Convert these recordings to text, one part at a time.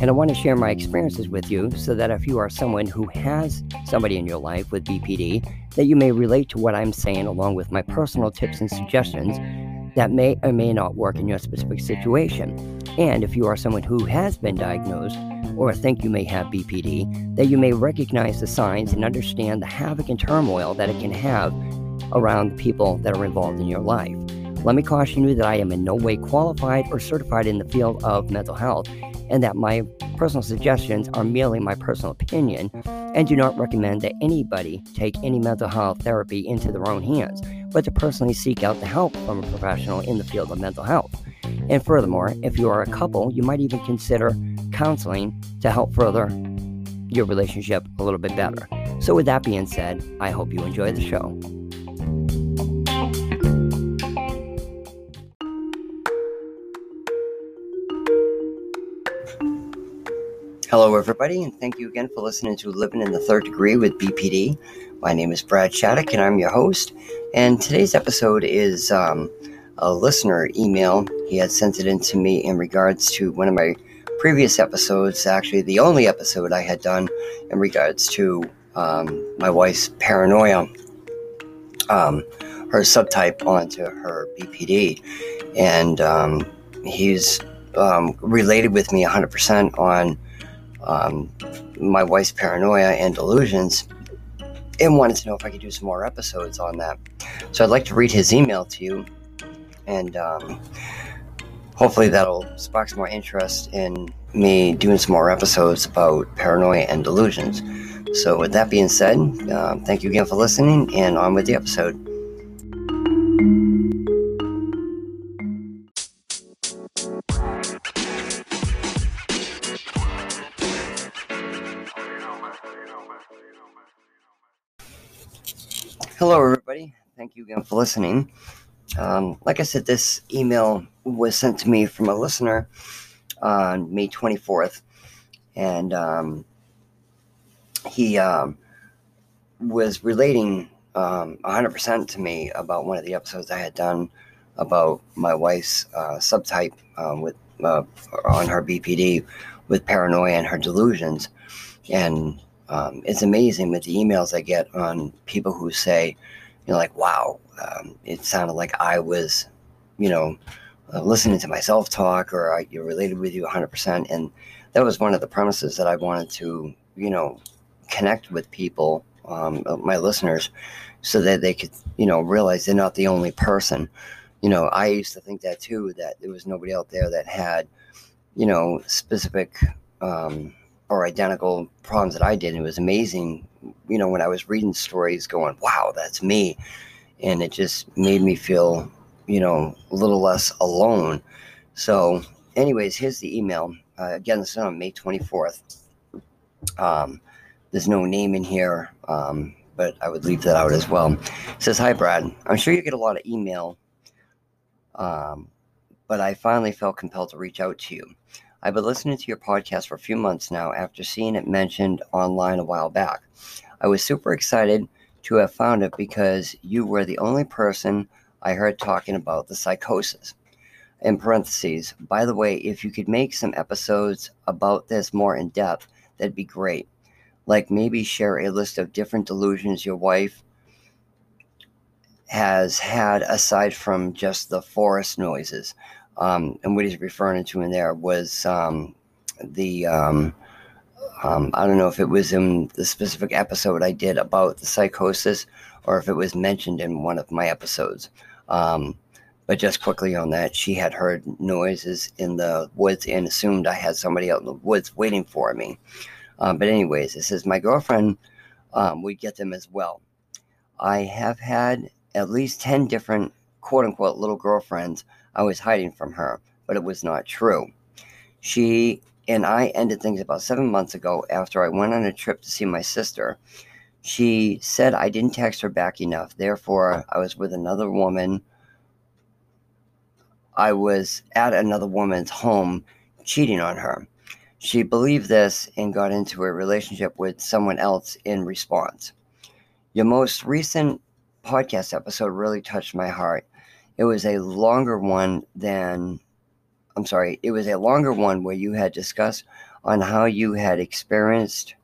And I want to share my experiences with you so that if you are someone who has somebody in your life with BPD, that you may relate to what I'm saying along with my personal tips and suggestions that may or may not work in your specific situation. And if you are someone who has been diagnosed or think you may have BPD, that you may recognize the signs and understand the havoc and turmoil that it can have around the people that are involved in your life. Let me caution you that I am in no way qualified or certified in the field of mental health and that my personal suggestions are merely my personal opinion and do not recommend that anybody take any mental health therapy into their own hands, but to personally seek out the help from a professional in the field of mental health. And furthermore, if you are a couple, you might even consider counseling to help further your relationship a little bit better. So, with that being said, I hope you enjoy the show. Hello, everybody, and thank you again for listening to Living in the Third Degree with BPD. My name is Brad Shattuck, and I'm your host. And today's episode is um, a listener email. He had sent it in to me in regards to one of my previous episodes, actually, the only episode I had done in regards to um, my wife's paranoia, um, her subtype onto her BPD. And um, he's um, related with me 100% on um, my wife's paranoia and delusions and wanted to know if I could do some more episodes on that. So I'd like to read his email to you, and um, hopefully that'll spark some more interest in me doing some more episodes about paranoia and delusions. So, with that being said, um, thank you again for listening, and on with the episode. Hello, everybody. Thank you again for listening. Um, like I said, this email was sent to me from a listener on May 24th, and um, he um, was relating 100% um, to me about one of the episodes I had done about my wife's uh, subtype um, with uh, on her BPD with paranoia and her delusions, and um, it's amazing with the emails I get on people who say, you know, like, wow, um, it sounded like I was, you know, uh, listening to myself talk or I you related with you 100%. And that was one of the premises that I wanted to, you know, connect with people, um, uh, my listeners, so that they could, you know, realize they're not the only person. You know, I used to think that too, that there was nobody out there that had, you know, specific, um, or identical problems that I did. It was amazing, you know, when I was reading stories going, wow, that's me. And it just made me feel, you know, a little less alone. So, anyways, here's the email. Uh, again, this is on May 24th. Um, there's no name in here, um, but I would leave that out as well. It says, Hi, Brad. I'm sure you get a lot of email, um, but I finally felt compelled to reach out to you. I've been listening to your podcast for a few months now after seeing it mentioned online a while back. I was super excited to have found it because you were the only person I heard talking about the psychosis. In parentheses, by the way, if you could make some episodes about this more in depth, that'd be great. Like maybe share a list of different delusions your wife has had aside from just the forest noises. Um, and what he's referring to in there was um, the um, um, I don't know if it was in the specific episode I did about the psychosis or if it was mentioned in one of my episodes. Um, but just quickly on that, she had heard noises in the woods and assumed I had somebody out in the woods waiting for me. Um, but anyways, it says my girlfriend would get them as well. I have had at least ten different quote unquote little girlfriends I was hiding from her, but it was not true. She and I ended things about seven months ago after I went on a trip to see my sister. She said I didn't text her back enough. Therefore, I was with another woman. I was at another woman's home cheating on her. She believed this and got into a relationship with someone else in response. Your most recent podcast episode really touched my heart. It was a longer one than, I'm sorry, it was a longer one where you had discussed on how you had experienced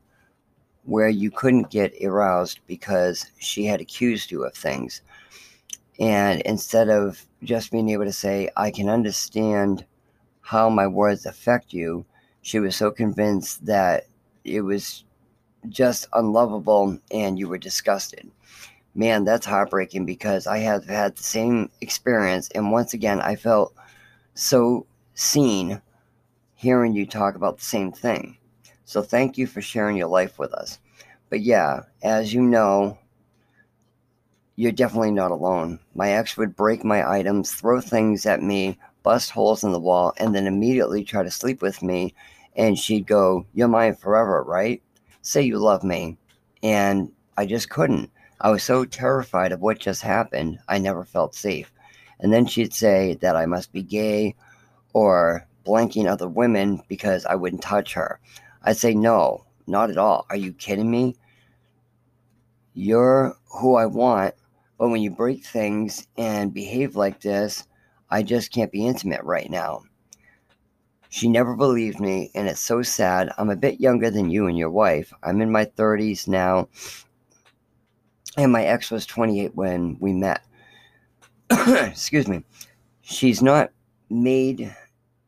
where you couldn't get aroused because she had accused you of things. And instead of just being able to say, I can understand how my words affect you, she was so convinced that it was just unlovable and you were disgusted. Man, that's heartbreaking because I have had the same experience. And once again, I felt so seen hearing you talk about the same thing. So thank you for sharing your life with us. But yeah, as you know, you're definitely not alone. My ex would break my items, throw things at me, bust holes in the wall, and then immediately try to sleep with me. And she'd go, You're mine forever, right? Say you love me. And I just couldn't. I was so terrified of what just happened, I never felt safe. And then she'd say that I must be gay or blanking other women because I wouldn't touch her. I'd say, No, not at all. Are you kidding me? You're who I want but when you break things and behave like this, I just can't be intimate right now. She never believed me, and it's so sad. I'm a bit younger than you and your wife. I'm in my 30s now, and my ex was 28 when we met. Excuse me. She's not made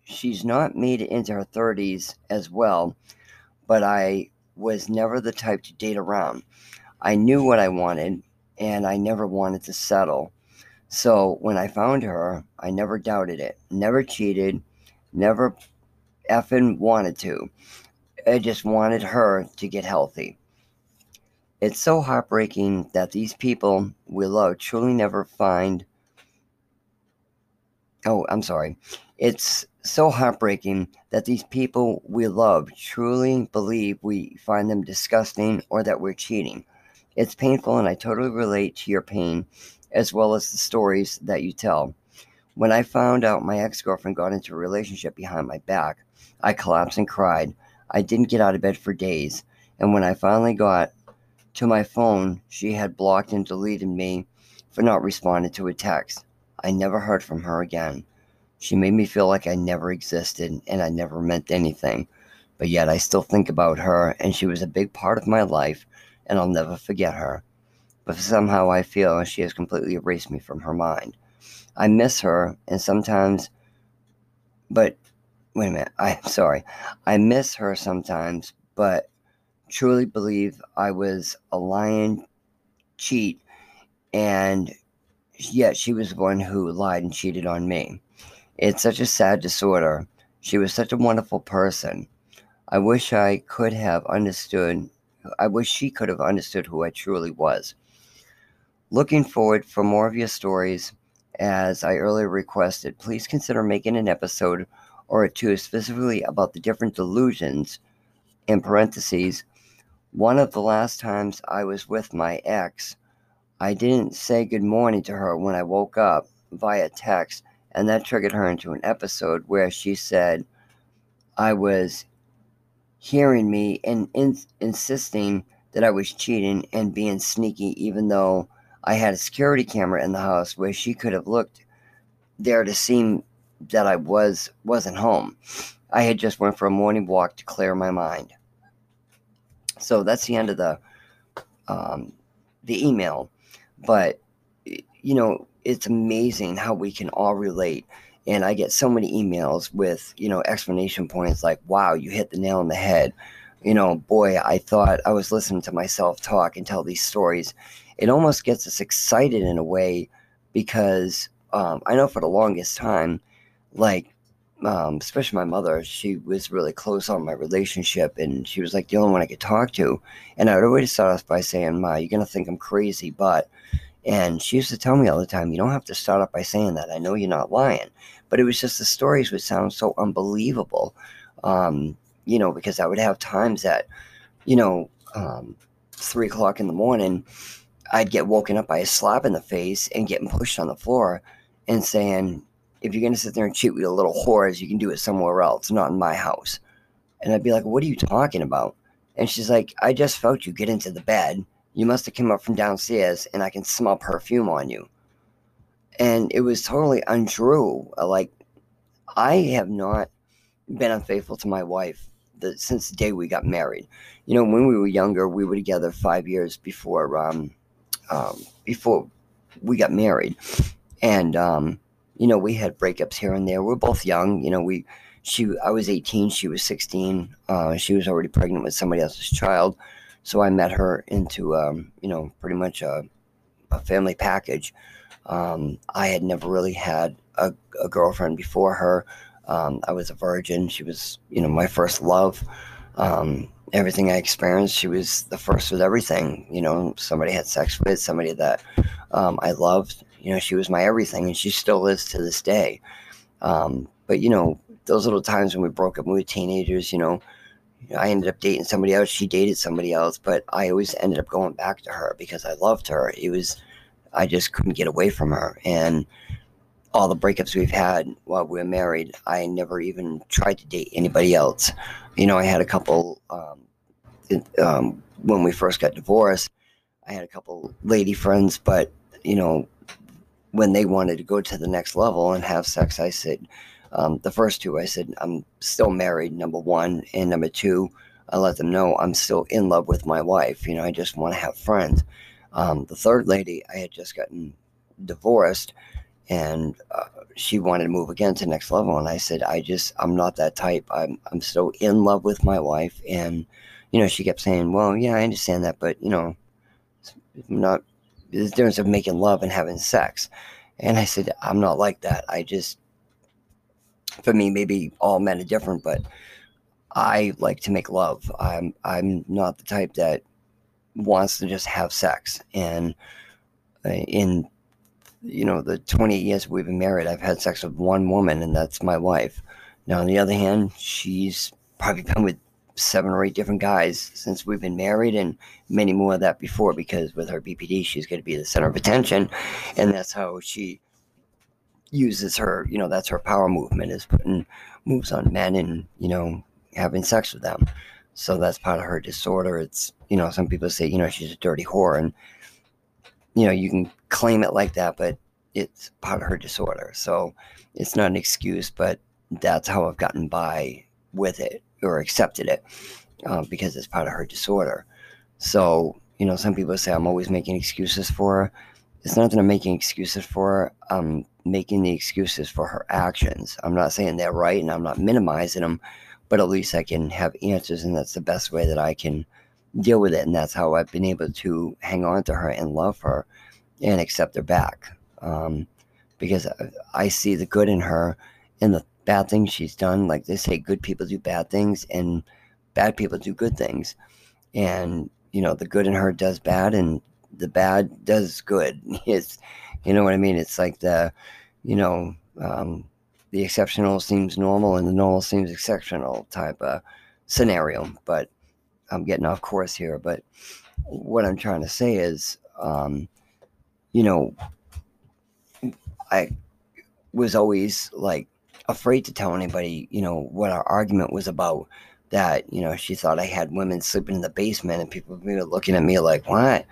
she's not made it into her 30s as well, but I was never the type to date around. I knew what I wanted, and I never wanted to settle. So when I found her, I never doubted it, never cheated, never effing wanted to. I just wanted her to get healthy. It's so heartbreaking that these people we love truly never find. Oh, I'm sorry. It's so heartbreaking that these people we love truly believe we find them disgusting or that we're cheating. It's painful, and I totally relate to your pain as well as the stories that you tell. When I found out my ex girlfriend got into a relationship behind my back, I collapsed and cried. I didn't get out of bed for days, and when I finally got to my phone, she had blocked and deleted me for not responding to a text. I never heard from her again. She made me feel like I never existed and I never meant anything. But yet I still think about her, and she was a big part of my life and I'll never forget her. But somehow I feel she has completely erased me from her mind. I miss her, and sometimes, but wait a minute, I'm sorry. I miss her sometimes, but truly believe I was a lying cheat, and yet she was the one who lied and cheated on me. It's such a sad disorder. She was such a wonderful person. I wish I could have understood I wish she could have understood who I truly was. Looking forward for more of your stories, as I earlier requested, please consider making an episode or two specifically about the different delusions. In parentheses, one of the last times I was with my ex, I didn't say good morning to her when I woke up via text, and that triggered her into an episode where she said I was hearing me and in, insisting that I was cheating and being sneaky, even though I had a security camera in the house where she could have looked there to see that I was wasn't home. I had just went for a morning walk to clear my mind. So that's the end of the um, the email, but you know it's amazing how we can all relate. And I get so many emails with you know explanation points like wow you hit the nail on the head. You know boy I thought I was listening to myself talk and tell these stories. It almost gets us excited in a way because um, I know for the longest time like um, especially my mother, she was really close on my relationship, and she was like the only one I could talk to. And I would always start off by saying, "Ma, you're gonna think I'm crazy, but," and she used to tell me all the time, "You don't have to start off by saying that. I know you're not lying." but it was just the stories would sound so unbelievable. Um, you know, because I would have times that, you know, um, three o'clock in the morning, I'd get woken up by a slap in the face and getting pushed on the floor and saying, if you're going to sit there and cheat with a little whores, you can do it somewhere else, not in my house. And I'd be like, what are you talking about? And she's like, I just felt you get into the bed. You must have come up from downstairs and I can smell perfume on you. And it was totally untrue. Like, I have not been unfaithful to my wife the, since the day we got married. You know, when we were younger, we were together five years before um, um, before we got married, and um, you know, we had breakups here and there. We are both young. You know, we she I was 18, she was 16. Uh, she was already pregnant with somebody else's child, so I met her into um, you know pretty much a, a family package. Um, I had never really had a, a girlfriend before her. Um, I was a virgin. She was, you know, my first love. Um, everything I experienced, she was the first with everything. You know, somebody had sex with, somebody that um, I loved. You know, she was my everything, and she still is to this day. Um, but you know, those little times when we broke up when we were teenagers, you know, I ended up dating somebody else. She dated somebody else, but I always ended up going back to her because I loved her. It was, I just couldn't get away from her, and all the breakups we've had while we are married, I never even tried to date anybody else. You know, I had a couple um, um, when we first got divorced. I had a couple lady friends, but you know, when they wanted to go to the next level and have sex, I said, um, the first two, I said, I'm still married, number one, and number two, I let them know I'm still in love with my wife. You know, I just want to have friends. Um, the third lady, I had just gotten divorced and uh, she wanted to move again to next level and i said i just i'm not that type i'm i'm so in love with my wife and you know she kept saying well yeah i understand that but you know not there's a difference of making love and having sex. And i said i'm not like that. I just for me maybe all men are different but i like to make love. I'm i'm not the type that wants to just have sex. And uh, in you know, the 20 years we've been married, I've had sex with one woman, and that's my wife. Now, on the other hand, she's probably been with seven or eight different guys since we've been married, and many more of that before, because with her BPD, she's going to be the center of attention, and that's how she uses her, you know, that's her power movement is putting moves on men and, you know, having sex with them. So that's part of her disorder. It's, you know, some people say, you know, she's a dirty whore, and you know, you can claim it like that, but it's part of her disorder. So it's not an excuse, but that's how I've gotten by with it or accepted it uh, because it's part of her disorder. So, you know, some people say I'm always making excuses for her. It's not that I'm making excuses for her. I'm making the excuses for her actions. I'm not saying they're right and I'm not minimizing them, but at least I can have answers, and that's the best way that I can deal with it. And that's how I've been able to hang on to her and love her and accept her back. Um, because I see the good in her and the bad things she's done. Like they say, good people do bad things and bad people do good things. And, you know, the good in her does bad and the bad does good. It's, you know what I mean? It's like the, you know, um, the exceptional seems normal and the normal seems exceptional type of scenario. But I'm getting off course here, but what I'm trying to say is, um, you know, I was always like afraid to tell anybody, you know, what our argument was about. That you know, she thought I had women sleeping in the basement, and people were looking at me like, "What?"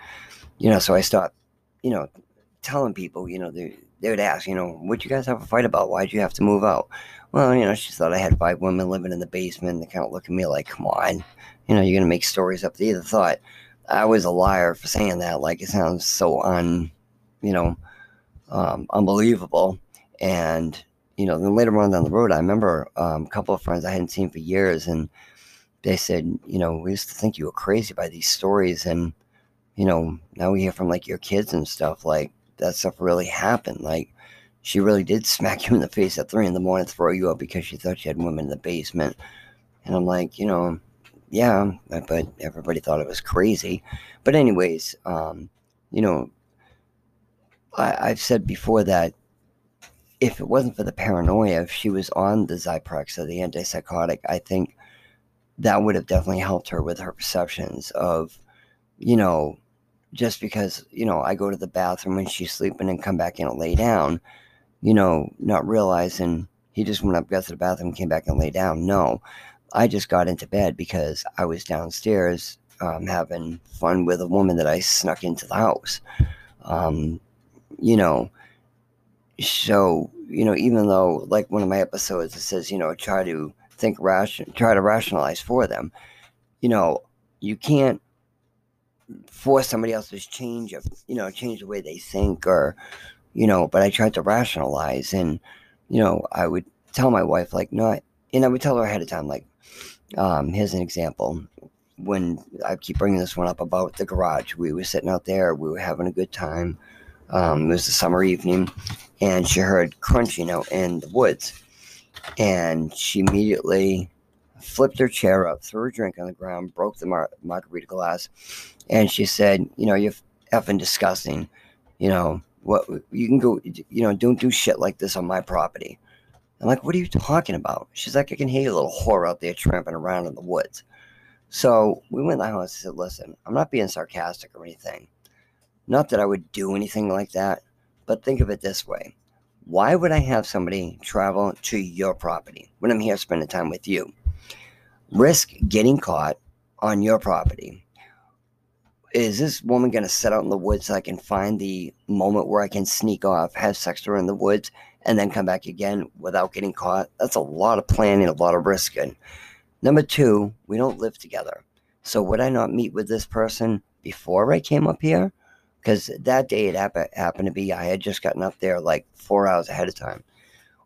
You know, so I stopped, you know, telling people, you know, they, they would ask, you know, what'd you guys have a fight about? Why'd you have to move out? Well, you know, she thought I had five women living in the basement. They kind of look at me like, come on, you know, you're going to make stories up. They either thought I was a liar for saying that. Like, it sounds so un, you know, um, unbelievable. And, you know, then later on down the road, I remember um, a couple of friends I hadn't seen for years, and they said, you know, we used to think you were crazy by these stories. And, you know, now we hear from like your kids and stuff, like that stuff really happened. Like, she really did smack you in the face at three in the morning, throw you up because she thought she had women in the basement. And I'm like, you know, yeah, but everybody thought it was crazy. But anyways, um, you know, I, have said before that if it wasn't for the paranoia, if she was on the Zyprexa, the antipsychotic, I think that would have definitely helped her with her perceptions of, you know, just because, you know, I go to the bathroom when she's sleeping and come back and lay down, you know, not realizing he just went up, got to the bathroom, came back and lay down. No, I just got into bed because I was downstairs um, having fun with a woman that I snuck into the house. Um, you know, so, you know, even though, like one of my episodes, it says, you know, try to think ration, try to rationalize for them, you know, you can't force somebody else's change of, you know, change the way they think or, you know, but I tried to rationalize and, you know, I would tell my wife, like, no, and I would tell her ahead of time, like, um, here's an example. When I keep bringing this one up about the garage, we were sitting out there, we were having a good time. Um, it was a summer evening, and she heard crunching out in the woods. And she immediately flipped her chair up, threw her drink on the ground, broke the mar- margarita glass, and she said, You know, you're effing disgusting. You know, what you can go, you know, don't do shit like this on my property. I'm like, what are you talking about? She's like, I can hear you, little whore out there tramping around in the woods. So we went in the house and said, listen, I'm not being sarcastic or anything. Not that I would do anything like that, but think of it this way. Why would I have somebody travel to your property when I'm here spending time with you? Risk getting caught on your property. Is this woman going to set out in the woods so I can find the moment where I can sneak off, have sex with her in the woods, and then come back again without getting caught. That's a lot of planning, a lot of risk. And number two, we don't live together. So would I not meet with this person before I came up here? Because that day it happened to be I had just gotten up there like four hours ahead of time.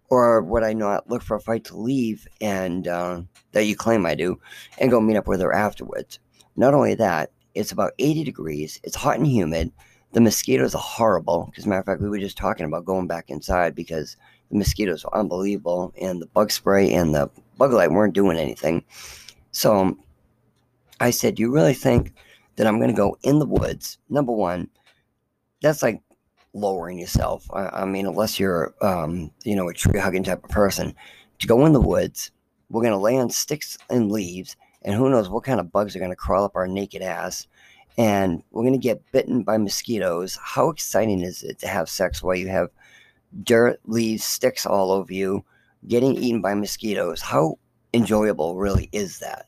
Or would I not look for a fight to leave and uh, that you claim I do and go meet up with her afterwards? Not only that, it's about 80 degrees, it's hot and humid the mosquitoes are horrible. Because, matter of fact, we were just talking about going back inside because the mosquitoes are unbelievable, and the bug spray and the bug light weren't doing anything. So I said, "Do you really think that I'm going to go in the woods?" Number one, that's like lowering yourself. I, I mean, unless you're, um, you know, a tree hugging type of person, to go in the woods, we're going to lay on sticks and leaves, and who knows what kind of bugs are going to crawl up our naked ass and we're going to get bitten by mosquitoes. How exciting is it to have sex while you have dirt, leaves, sticks all over you, getting eaten by mosquitoes? How enjoyable really is that?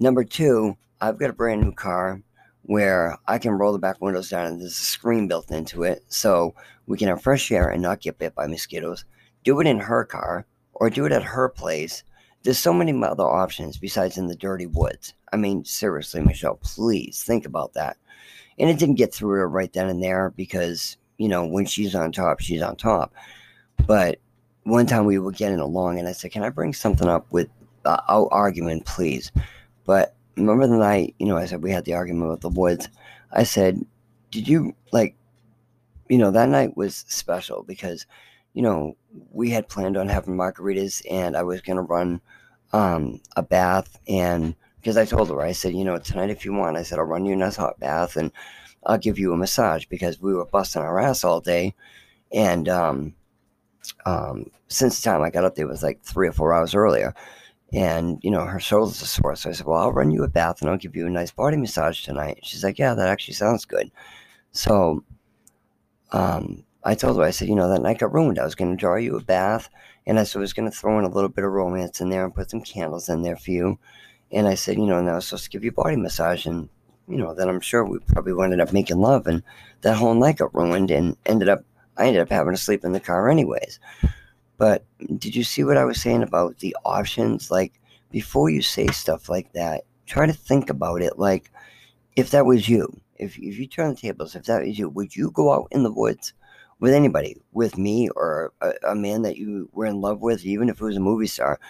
Number two, I've got a brand new car where I can roll the back windows down and there's a screen built into it so we can have fresh air and not get bit by mosquitoes. Do it in her car or do it at her place there's so many other options besides in the dirty woods. I mean, seriously, Michelle, please think about that. And it didn't get through her right then and there because, you know, when she's on top, she's on top. But one time we were getting along and I said, Can I bring something up with uh, our argument, please? But remember the night, you know, I said we had the argument with the woods. I said, Did you like, you know, that night was special because you know, we had planned on having margaritas and I was going to run um, a bath. And because I told her, I said, you know, tonight if you want, I said, I'll run you a nice hot bath and I'll give you a massage because we were busting our ass all day. And um, um, since the time I got up there was like three or four hours earlier. And, you know, her shoulders are sore. So I said, well, I'll run you a bath and I'll give you a nice body massage tonight. She's like, yeah, that actually sounds good. So, um, I told her, I said, you know, that night got ruined. I was going to draw you a bath, and I said, I was going to throw in a little bit of romance in there and put some candles in there for you. And I said, you know, and I was supposed to give you a body massage, and you know, then I'm sure we probably ended up making love, and that whole night got ruined, and ended up, I ended up having to sleep in the car anyways. But did you see what I was saying about the options? Like, before you say stuff like that, try to think about it. Like, if that was you, if, if you turn the tables, if that was you, would you go out in the woods with anybody, with me or a, a, man that you were in love with, even if it was a movie star,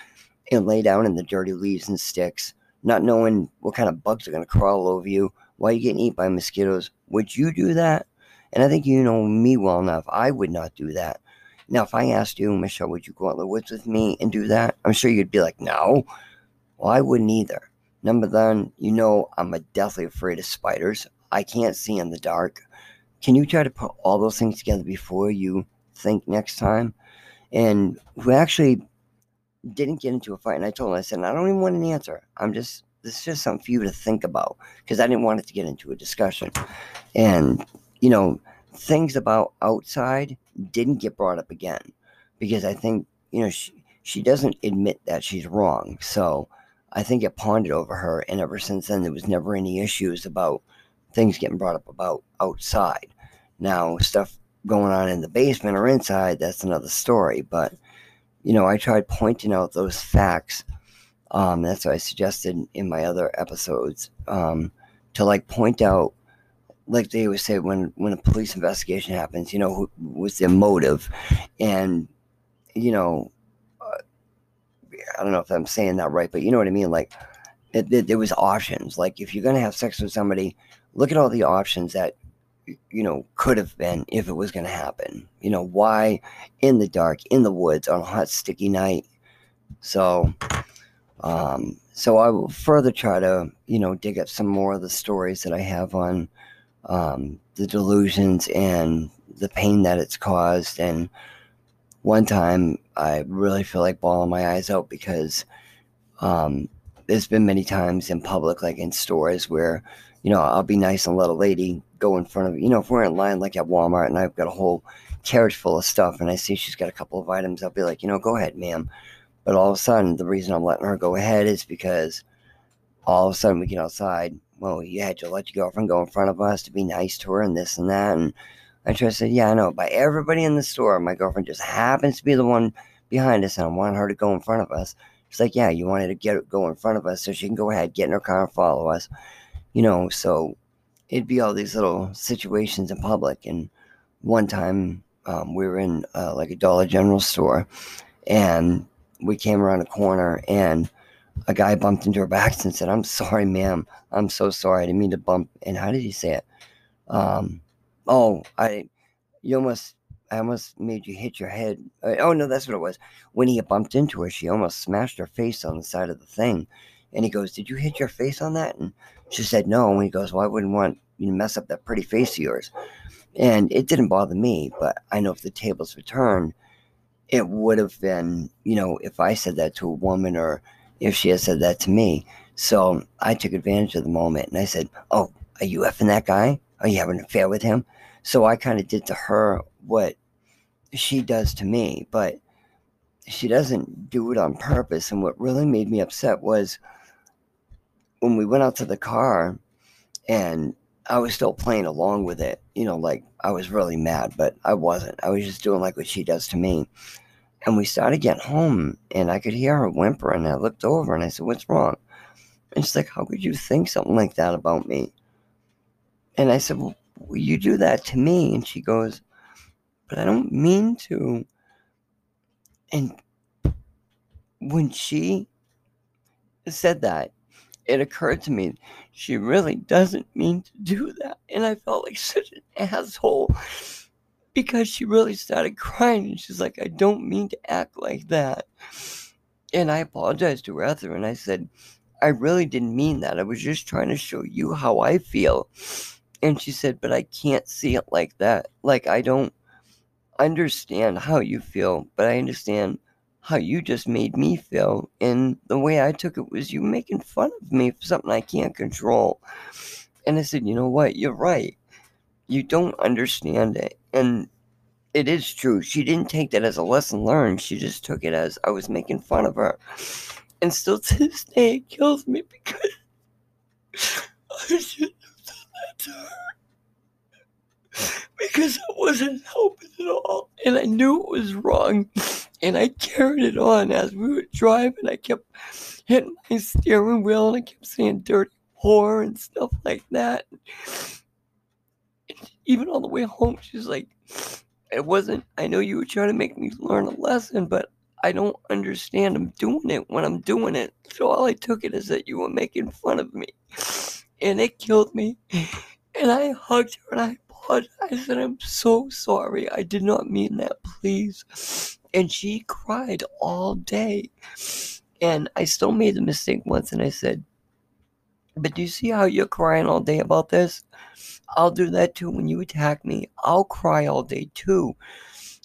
and lay down in the dirty leaves and sticks, not knowing what kind of bugs are going to crawl over you while you're getting eaten by mosquitoes. Would you do that? And I think you know me well enough. I would not do that. Now, if I asked you, Michelle, would you go out in the woods with me and do that? I'm sure you'd be like, no. Well, I wouldn't either. Number one, you know I'm deathly afraid of spiders. I can't see in the dark. Can you try to put all those things together before you think next time? And who actually didn't get into a fight. And I told him, I said, I don't even want an answer. I'm just, this is just something for you to think about because I didn't want it to get into a discussion. And, you know, things about outside didn't get brought up again because I think, you know, she, she doesn't admit that she's wrong. So I think it pondered over her. And ever since then, there was never any issues about things getting brought up about outside. Now, stuff going on in the basement or inside, that's another story. But, you know, I tried pointing out those facts. Um, that's what I suggested in my other episodes um, to like point out, like they always say, when when a police investigation happens, you know, who was their motive, and you know, uh, I don't know if I'm saying that right, but you know what I mean. Like, it, it, there was options. Like, if you're gonna have sex with somebody, look at all the options that you know, could have been if it was going to happen. You know, why in the dark, in the woods on a hot, sticky night? So, um, so I will further try to, you know, dig up some more of the stories that I have on um, the delusions and the pain that it's caused. And one time I really feel like bawling my eyes out because um, there's been many times in public, like in stores, where you know, I'll be nice and let a lady go in front of, you know, if we're in line like at Walmart and I've got a whole carriage full of stuff and I see she's got a couple of items, I'll be like, you know, go ahead, ma'am. But all of a sudden, the reason I'm letting her go ahead is because all of a sudden we get outside. Well, you had to let your girlfriend go in front of us to be nice to her and this and that. And I to say, yeah, I know. By everybody in the store, my girlfriend just happens to be the one behind us and I want her to go in front of us. She's like, yeah, you wanted to get go in front of us so she can go ahead, get in her car and follow us you know, so it'd be all these little situations in public. And one time um, we were in uh, like a Dollar General store and we came around a corner and a guy bumped into our backs and said, I'm sorry, ma'am. I'm so sorry. I didn't mean to bump. And how did he say it? Um, oh, I, you almost, I almost made you hit your head. Uh, oh, no, that's what it was. When he bumped into her, she almost smashed her face on the side of the thing. And he goes, Did you hit your face on that? And she said no. And he goes, Well, I wouldn't want you to mess up that pretty face of yours. And it didn't bother me, but I know if the tables were turned, it would have been, you know, if I said that to a woman or if she had said that to me. So I took advantage of the moment and I said, Oh, are you effing that guy? Are you having an affair with him? So I kind of did to her what she does to me, but she doesn't do it on purpose. And what really made me upset was when we went out to the car and I was still playing along with it, you know, like I was really mad, but I wasn't. I was just doing like what she does to me. And we started getting home and I could hear her whimpering. And I looked over and I said, What's wrong? And she's like, How could you think something like that about me? And I said, Well, you do that to me. And she goes, But I don't mean to. And when she said that, it occurred to me she really doesn't mean to do that. And I felt like such an asshole because she really started crying and she's like, I don't mean to act like that. And I apologized to her after and I said, I really didn't mean that. I was just trying to show you how I feel. And she said, But I can't see it like that. Like, I don't understand how you feel, but I understand how you just made me feel. And the way I took it was you making fun of me for something I can't control. And I said, you know what? You're right. You don't understand it. And it is true. She didn't take that as a lesson learned. She just took it as I was making fun of her. And still to this day, it kills me because I shouldn't have done that to her because I wasn't helping at all. And I knew it was wrong. And I carried it on as we were driving. I kept hitting my steering wheel and I kept saying dirty whore and stuff like that. Even on the way home, she's like, it wasn't, I know you were trying to make me learn a lesson, but I don't understand. I'm doing it when I'm doing it. So all I took it is that you were making fun of me. And it killed me. And I hugged her and I apologized and I'm so sorry. I did not mean that, please. And she cried all day. And I still made the mistake once and I said, But do you see how you're crying all day about this? I'll do that too when you attack me. I'll cry all day too.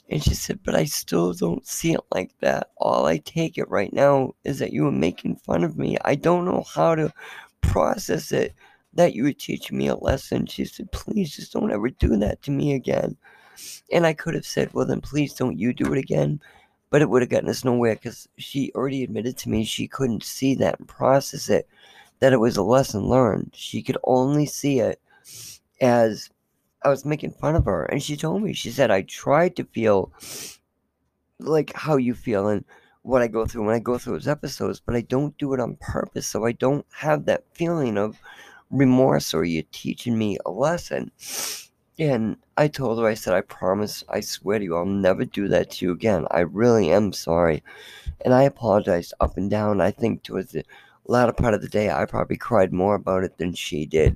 And she said, But I still don't see it like that. All I take it right now is that you were making fun of me. I don't know how to process it that you were teaching me a lesson. She said, Please just don't ever do that to me again. And I could have said, Well, then please don't you do it again. But it would have gotten us nowhere because she already admitted to me she couldn't see that and process it, that it was a lesson learned. She could only see it as I was making fun of her. And she told me, she said, I tried to feel like how you feel and what I go through when I go through those episodes, but I don't do it on purpose. So I don't have that feeling of remorse or you teaching me a lesson. And I told her, I said, I promise, I swear to you, I'll never do that to you again. I really am sorry. And I apologized up and down. I think towards the latter part of the day, I probably cried more about it than she did.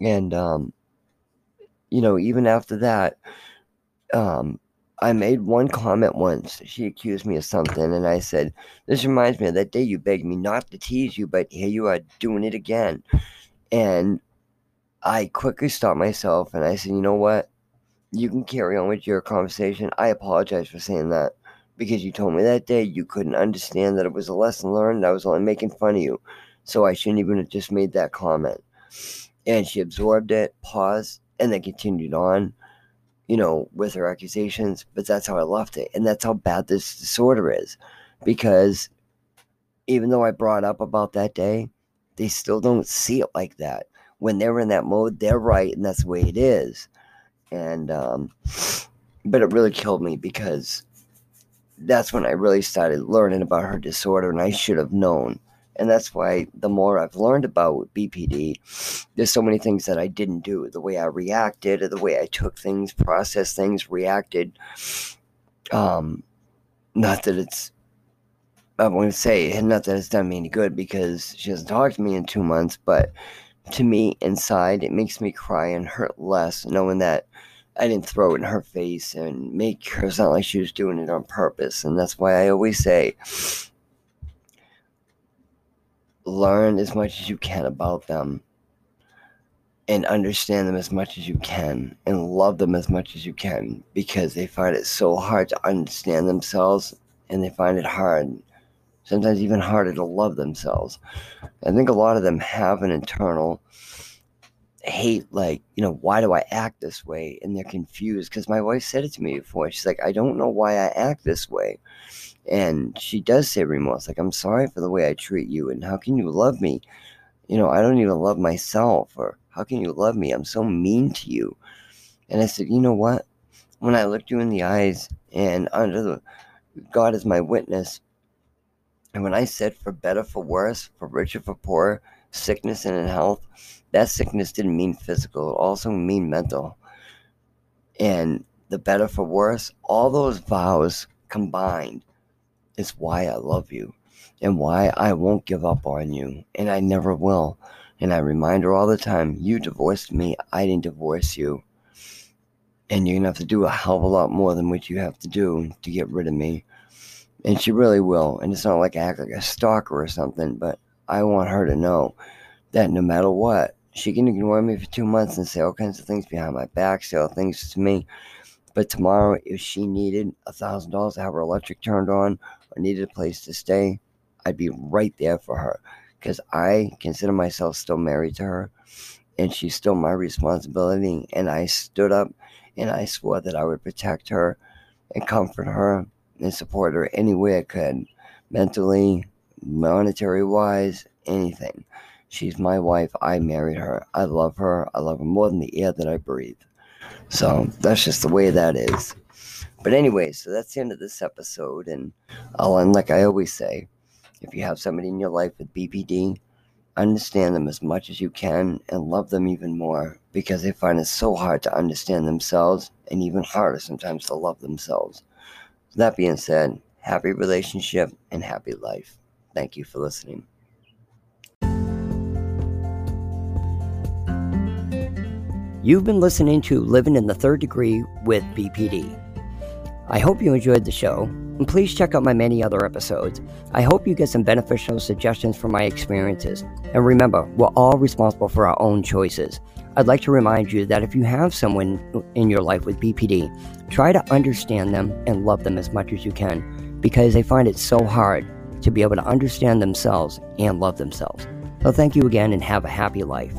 And, um, you know, even after that, um, I made one comment once. She accused me of something, and I said, This reminds me of that day you begged me not to tease you, but here you are doing it again. And I quickly stopped myself and I said, You know what? You can carry on with your conversation. I apologize for saying that because you told me that day you couldn't understand that it was a lesson learned. I was only making fun of you. So I shouldn't even have just made that comment. And she absorbed it, paused, and then continued on, you know, with her accusations. But that's how I left it. And that's how bad this disorder is. Because even though I brought up about that day, they still don't see it like that. When they're in that mode, they're right, and that's the way it is. And, um, but it really killed me because that's when I really started learning about her disorder, and I should have known and that's why the more I've learned about BPD, there's so many things that I didn't do. The way I reacted, or the way I took things, processed things, reacted. Um, not that it's, I want to say, not that it's done me any good because she hasn't talked to me in two months, but to me, inside, it makes me cry and hurt less knowing that I didn't throw it in her face and make her sound like she was doing it on purpose. And that's why I always say, learn as much as you can about them and understand them as much as you can and love them as much as you can because they find it so hard to understand themselves and they find it hard sometimes even harder to love themselves. I think a lot of them have an internal hate like you know why do i act this way? And they're confused because my wife said it to me before. She's like i don't know why i act this way and she does say remorse, like, I'm sorry for the way I treat you, and how can you love me? You know, I don't even love myself, or how can you love me? I'm so mean to you. And I said, You know what? When I looked you in the eyes, and under the God is my witness, and when I said for better, for worse, for richer, for poorer, sickness and in health, that sickness didn't mean physical, it also mean mental. And the better for worse, all those vows combined is why I love you and why I won't give up on you, and I never will. And I remind her all the time you divorced me, I didn't divorce you. And you're gonna have to do a hell of a lot more than what you have to do to get rid of me. And she really will. And it's not like I act like a stalker or something, but I want her to know that no matter what, she can ignore me for two months and say all kinds of things behind my back, say all things to me. But tomorrow, if she needed a thousand dollars to have her electric turned on or needed a place to stay, I'd be right there for her because I consider myself still married to her and she's still my responsibility. And I stood up and I swore that I would protect her and comfort her and support her any way I could, mentally, monetary wise, anything. She's my wife. I married her. I love her. I love her more than the air that I breathe. So that's just the way that is. But anyway, so that's the end of this episode, and uh, I'll end like I always say: if you have somebody in your life with BPD, understand them as much as you can and love them even more because they find it so hard to understand themselves and even harder sometimes to love themselves. that being said, happy relationship and happy life. Thank you for listening. You've been listening to Living in the Third Degree with BPD. I hope you enjoyed the show. And please check out my many other episodes. I hope you get some beneficial suggestions from my experiences. And remember, we're all responsible for our own choices. I'd like to remind you that if you have someone in your life with BPD, try to understand them and love them as much as you can because they find it so hard to be able to understand themselves and love themselves. So, thank you again and have a happy life.